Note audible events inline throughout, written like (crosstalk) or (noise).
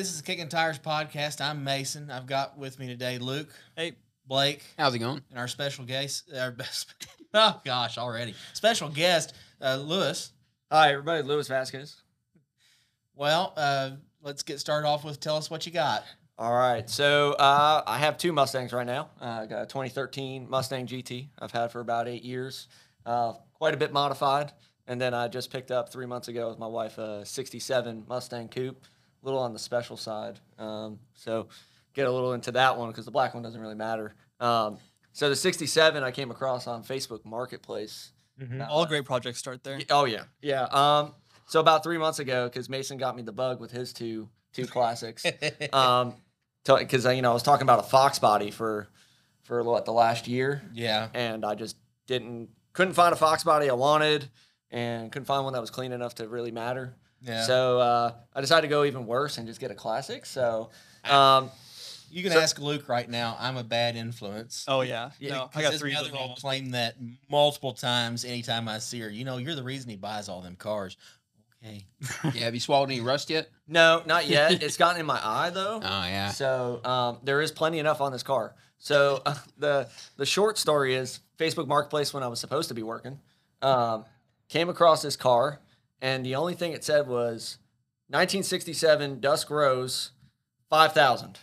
this is the Kicking Tires podcast. I'm Mason. I've got with me today Luke, Hey, Blake, How's it going? and our special guest. Our best, (laughs) oh gosh, already special guest, uh, Lewis. hi everybody, Lewis Vasquez. Well, uh, let's get started off with tell us what you got. All right, so uh, I have two Mustangs right now. Uh, I got a 2013 Mustang GT. I've had for about eight years, uh, quite a bit modified. And then I just picked up three months ago with my wife a 67 Mustang Coupe, a little on the special side. Um, so get a little into that one because the black one doesn't really matter. Um, so the 67 I came across on Facebook Marketplace. All great projects start there. Oh yeah, yeah. Um, so about three months ago, because Mason got me the bug with his two two classics. (laughs) um, because you know I was talking about a Fox body for for what the last year, yeah, and I just didn't couldn't find a Fox body I wanted, and couldn't find one that was clean enough to really matter. Yeah. So uh, I decided to go even worse and just get a classic. So um, you can so- ask Luke right now. I'm a bad influence. Oh yeah, Yeah, no, I 'Cause got his three of mother them. will claim that multiple times anytime I see her. You know, you're the reason he buys all them cars. Okay. (laughs) Yeah, have you swallowed any rust yet? no, not yet. it's gotten in my eye though. (laughs) Oh yeah. So um, there is plenty enough on this car. So uh, (laughs) the the short story is Facebook Marketplace when I was supposed to be working, um, came across this car, and the only thing it said was 1967 Dusk Rose, 5000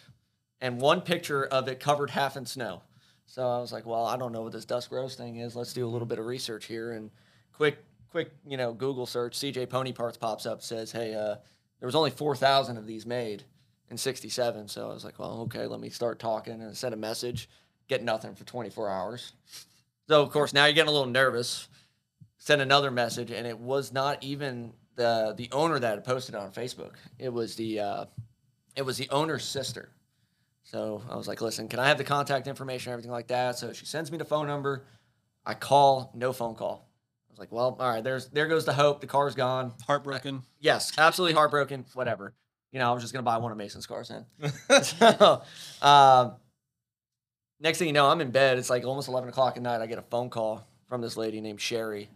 and one picture of it covered half in snow. So I was like, well, I don't know what this Dusk Rose thing is. Let's do a little bit of research here and quick quick you know Google search. CJ Pony Parts pops up says, hey, uh, there was only four thousand of these made in 67. So I was like, well, okay, let me start talking and send a message. Get nothing for 24 hours. So, of course, now you're getting a little nervous. Send another message, and it was not even the the owner that had posted on Facebook. It was the uh, it was the owner's sister. So I was like, listen, can I have the contact information, everything like that? So she sends me the phone number. I call, no phone call. I was like, well, all right, there's there goes the hope. The car's gone. Heartbroken. Yes, absolutely heartbroken. Whatever. You know, I was just gonna buy one of Mason's cars then. (laughs) (laughs) so, um, next thing you know, I'm in bed. It's like almost 11 o'clock at night. I get a phone call from this lady named Sherry,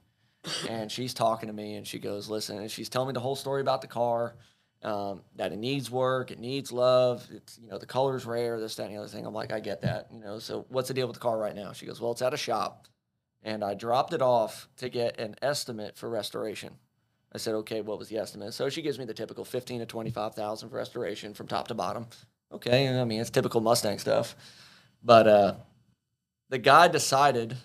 and she's talking to me, and she goes, "Listen," and she's telling me the whole story about the car, um, that it needs work, it needs love. It's you know the color's rare, this, that, and the other thing. I'm like, I get that, you know. So what's the deal with the car right now? She goes, Well, it's at a shop, and I dropped it off to get an estimate for restoration. I said, okay, what was the estimate? So she gives me the typical fifteen to twenty-five thousand for restoration from top to bottom. Okay, I mean it's typical Mustang stuff, but uh, the guy decided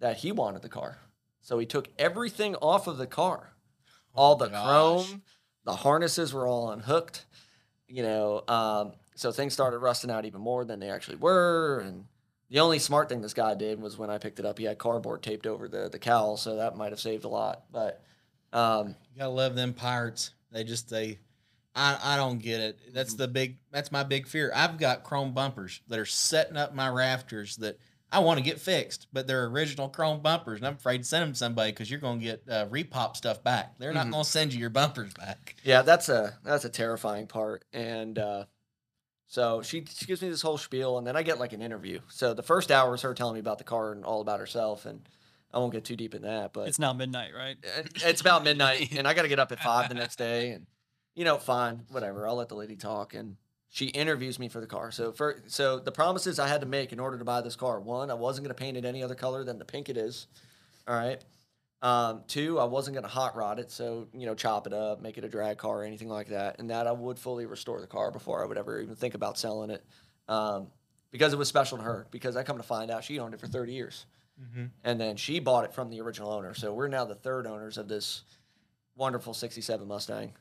that he wanted the car, so he took everything off of the car, all the gosh. chrome, the harnesses were all unhooked, you know. Um, so things started rusting out even more than they actually were, and the only smart thing this guy did was when I picked it up, he had cardboard taped over the the cowl, so that might have saved a lot, but. Um, You gotta love them pirates. They just they I I don't get it. That's the big that's my big fear. I've got chrome bumpers that are setting up my rafters that I want to get fixed, but they're original chrome bumpers, and I'm afraid to send them to somebody because you're gonna get uh, repop stuff back. They're not Mhm. gonna send you your bumpers back. Yeah, that's a that's a terrifying part. And uh, so she she gives me this whole spiel, and then I get like an interview. So the first hour is her telling me about the car and all about herself, and I won't get too deep in that. But It's now midnight, right? it- it's about midnight, (laughs) and I got to get up at five the next day, and you know, fine, whatever. I'll let the lady talk, and she interviews me for the car. So for so the promises I had to make in order to buy this car: one, I wasn't going to paint it any other color than the pink it is. All right. Um, two, I wasn't going to hot rod it, so you know, chop it up, make it a drag car, or anything like that, and that I would fully restore the car before I would ever even think about selling it, um, because it was special to her. Because I come to find out she owned it for thirty years and then she bought it from the original owner. So we're now the third owners of this wonderful '67 Mustang.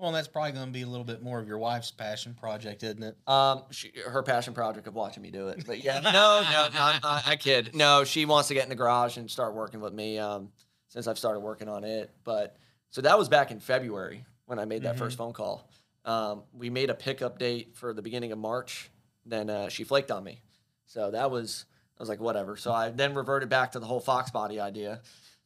Well, that's probably gonna be a little bit more of your wife's passion project, isn't it? Um, she, her passion project of watching me do it. But yeah, (laughs) no, no, no, I, I, I kid. No, she wants to get in the garage and start working with me. Um, since I've started working on it. But so that was back in February when I made that first phone call. Um, we made a pickup date for the beginning of March. Then uh, she flaked on me. So that was I was like whatever. So I then reverted back to the whole Fox body idea.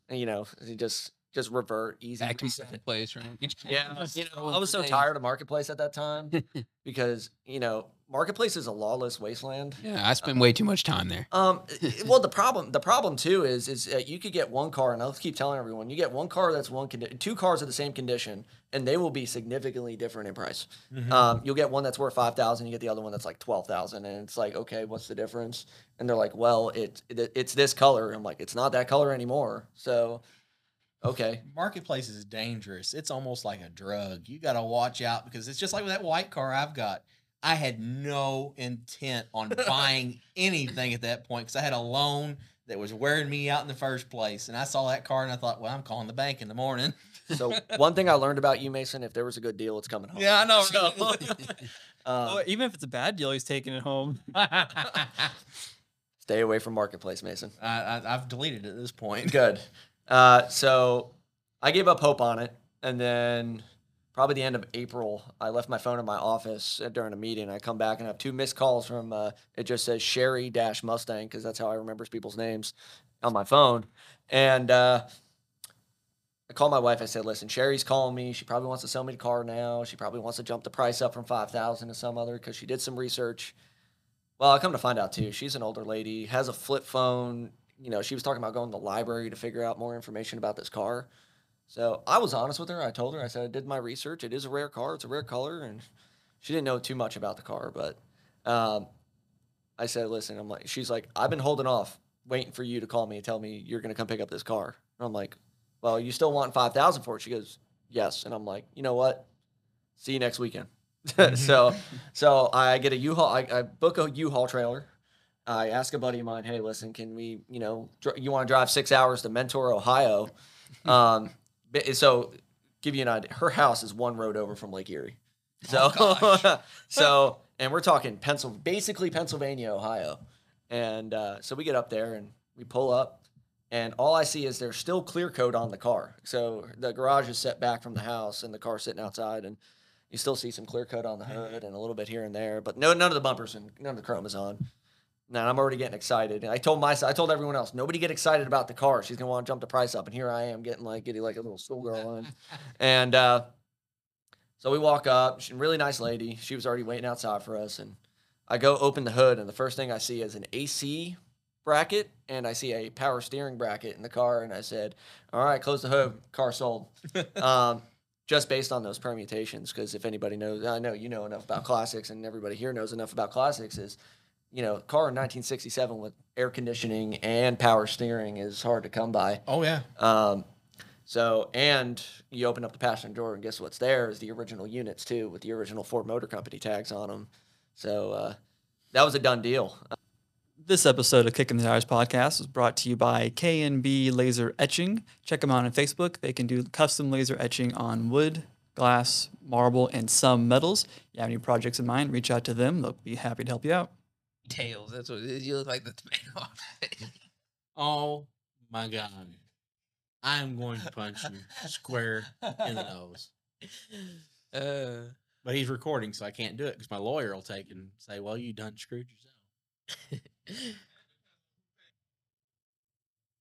And you know, you just just revert easy. Back to (laughs) marketplace, right? (laughs) Yeah, you know, I was so tired of marketplace at that time (laughs) because you know marketplace is a lawless wasteland. Yeah, I spend way too much time there. Um, well, the problem the problem too is is uh, you could get one car, and I'll keep telling everyone, you get one car that's one condi- two cars of the same condition, and they will be significantly different in price. Um, you'll get one that's worth five thousand, you get the other one that's like twelve thousand, and it's like, okay, what's the difference? And they're like, well, it, it it's this color. I'm like, it's not that color anymore. So, okay, Marketplace is dangerous. It's almost like a drug. You got to watch out because it's just like that white car I've got. I had no intent on (laughs) buying anything at that point because I had a loan that was wearing me out in the first place. And I saw that car and I thought, well, I'm calling the bank in the morning. so (laughs) one thing I learned about you, Mason, if there was a good deal, it's coming home. Yeah, I know. So, (laughs) um, Oh, even if it's a bad deal, he's taking it home. stay away from marketplace, Mason. I, I, I've deleted it at this point. Good. Uh, so I gave up hope on it, and then probably the end of April, I left my phone in my office uh, during a meeting. I come back and I have two missed calls from. Uh, it just says Sherry Dash Mustang because that's how I remember people's names on my phone, and uh, I called my wife. I said, "Listen, Sherry's calling me. She probably wants to sell me the car now. She probably wants to jump the price up from five thousand to some other because she did some research." Well, I come to find out too, she's an older lady, has a flip phone. You know, she was talking about going to the library to figure out more information about this car. So I was honest with her. I told her, I said, I did my research. It is a rare car. It's a rare color. And she didn't know too much about the car. But um, I said, listen, I'm like, she's like, I've been holding off, waiting for you to call me and tell me you're going to come pick up this car. And I'm like, well, you still want 5000 for it? She goes, yes. And I'm like, you know what? See you next weekend. (laughs) so, so I get a U-Haul. I, I book a U-Haul trailer. I ask a buddy of mine, hey, listen, can we, you know, dr- you want to drive six hours to Mentor, Ohio? (laughs) Um, so give you an idea. Her house is one road over from Lake Erie. So, (laughs) so, (laughs) and we're talking Pennsylvania, basically Pennsylvania, Ohio. And uh, so we get up there and we pull up, and all I see is there's still clear coat on the car. So the garage is set back from the house, and the car's sitting outside, and you still see some clear coat on the hood and a little bit here and there, but no, none of the bumpers and none of the chrome is on. Now I'm already getting excited. And I told my, I told everyone else, nobody get excited about the car. She's gonna want to jump the price up, and here I am getting like getting like a little schoolgirl (laughs) on. And uh, so we walk up. She's a really nice lady. She was already waiting outside for us, and I go open the hood, and the first thing I see is an AC bracket, and I see a power steering bracket in the car, and I said, "All right, close the hood. Car sold." (laughs) um, just based on those permutations, because if anybody knows, I know you know enough about classics, and everybody here knows enough about classics. Is you know, car in 1967 with air conditioning and power steering is hard to come by. Oh, yeah. Um, so, and you open up the passenger door, and guess what's there is the original units too, with the original Ford Motor Company tags on them. So uh, that was a done deal. This episode of Kicking the Tires podcast was brought to you by K&B Laser Etching. Check them out on Facebook. They can do custom laser etching on wood, glass, marble, and some metals. If you have any projects in mind, reach out to them. They'll be happy to help you out. Tails. That's what it is. You look like the tomato. (laughs) Oh, my God. I'm going to punch you square in the nose. (laughs) uh, But he's recording, so I can't do it because my lawyer will take and say, well, you done screwed yourself.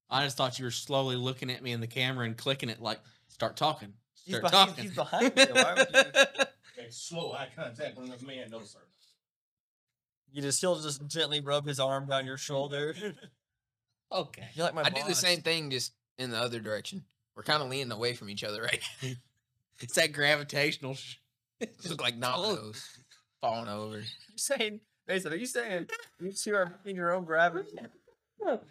I just thought you were slowly looking at me in the camera and clicking it like, start talking. He's Start behind- talking. he's behind me, why would you- (laughs) Okay, slow eye contact with another man, no sir. You just he'll just gently rub his arm down your shoulder. (laughs) okay. You're like my I do the boss. same thing, just in the other direction. We're kind of leaning away from each other, right? (laughs) It's that gravitational. Sh- (laughs) Just like oh. dominoes falling over. You're saying, Mason? Are you saying you two are in your own gravity,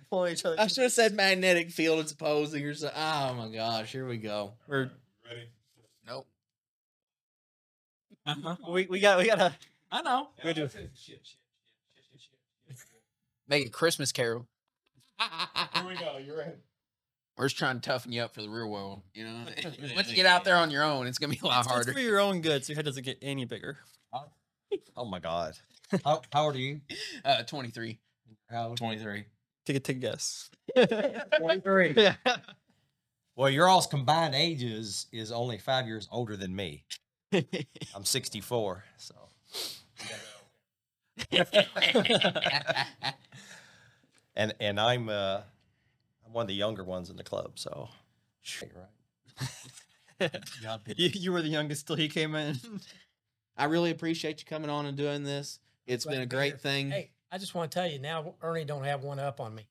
pulling each other? I should have said magnetic field it's opposing or something. Oh my gosh, here we go. We're Ready? Nope. Uh-huh. we we got we gotta. I know. We do. Shit, shit, shit, shit. Make a Christmas carol. Here we go. (laughs) You ready? We're just trying to toughen you up for the real world. You know, (laughs) once you get out there on your own, it's gonna be a lot It's, it's harder. for your own good, so your head doesn't get any bigger. (laughs) Oh my god. How, how old are you? Uh, 23. How, 23. Take a take a guess. 23. Yeah. Well, your all's combined ages is only five years older than me. I'm 64, so. (laughs) and and I'm uh, I'm one of the younger ones in the club, so. Right. (laughs) you, you were the youngest till he came in. (laughs) I really appreciate you coming on and doing this. It's Glad been a great here. thing. Hey, I just want to tell you now, Ernie don't have one up on me.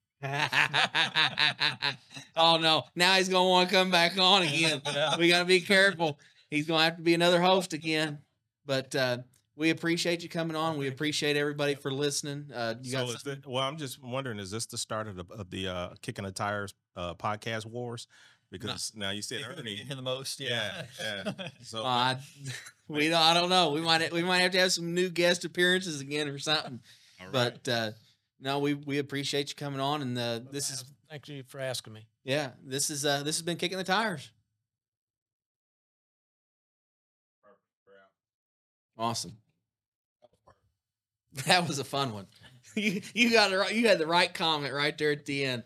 oh no! Now he's gonna want to come back on again. we gotta be careful. He's gonna have to be another host again. But uh, we appreciate you coming on. We appreciate everybody for listening. Uh, you got So is something? thi- well, I'm just wondering, is this the start of the of the uh, kicking the tires uh, podcast wars? Because now you said Ernie. in the most. Yeah, yeah. (laughs) So Uh, I, (laughs) we don't. I don't know. We might. We might have to have some new guest appearances again or something. all right. But uh, no, we we appreciate you coming on. And uh, this is Thank you for asking me. yeah. This is uh, this has been kicking the tires. Awesome. (laughs) That was a fun one. (laughs) You you got the right, you had the right comment right there at the end.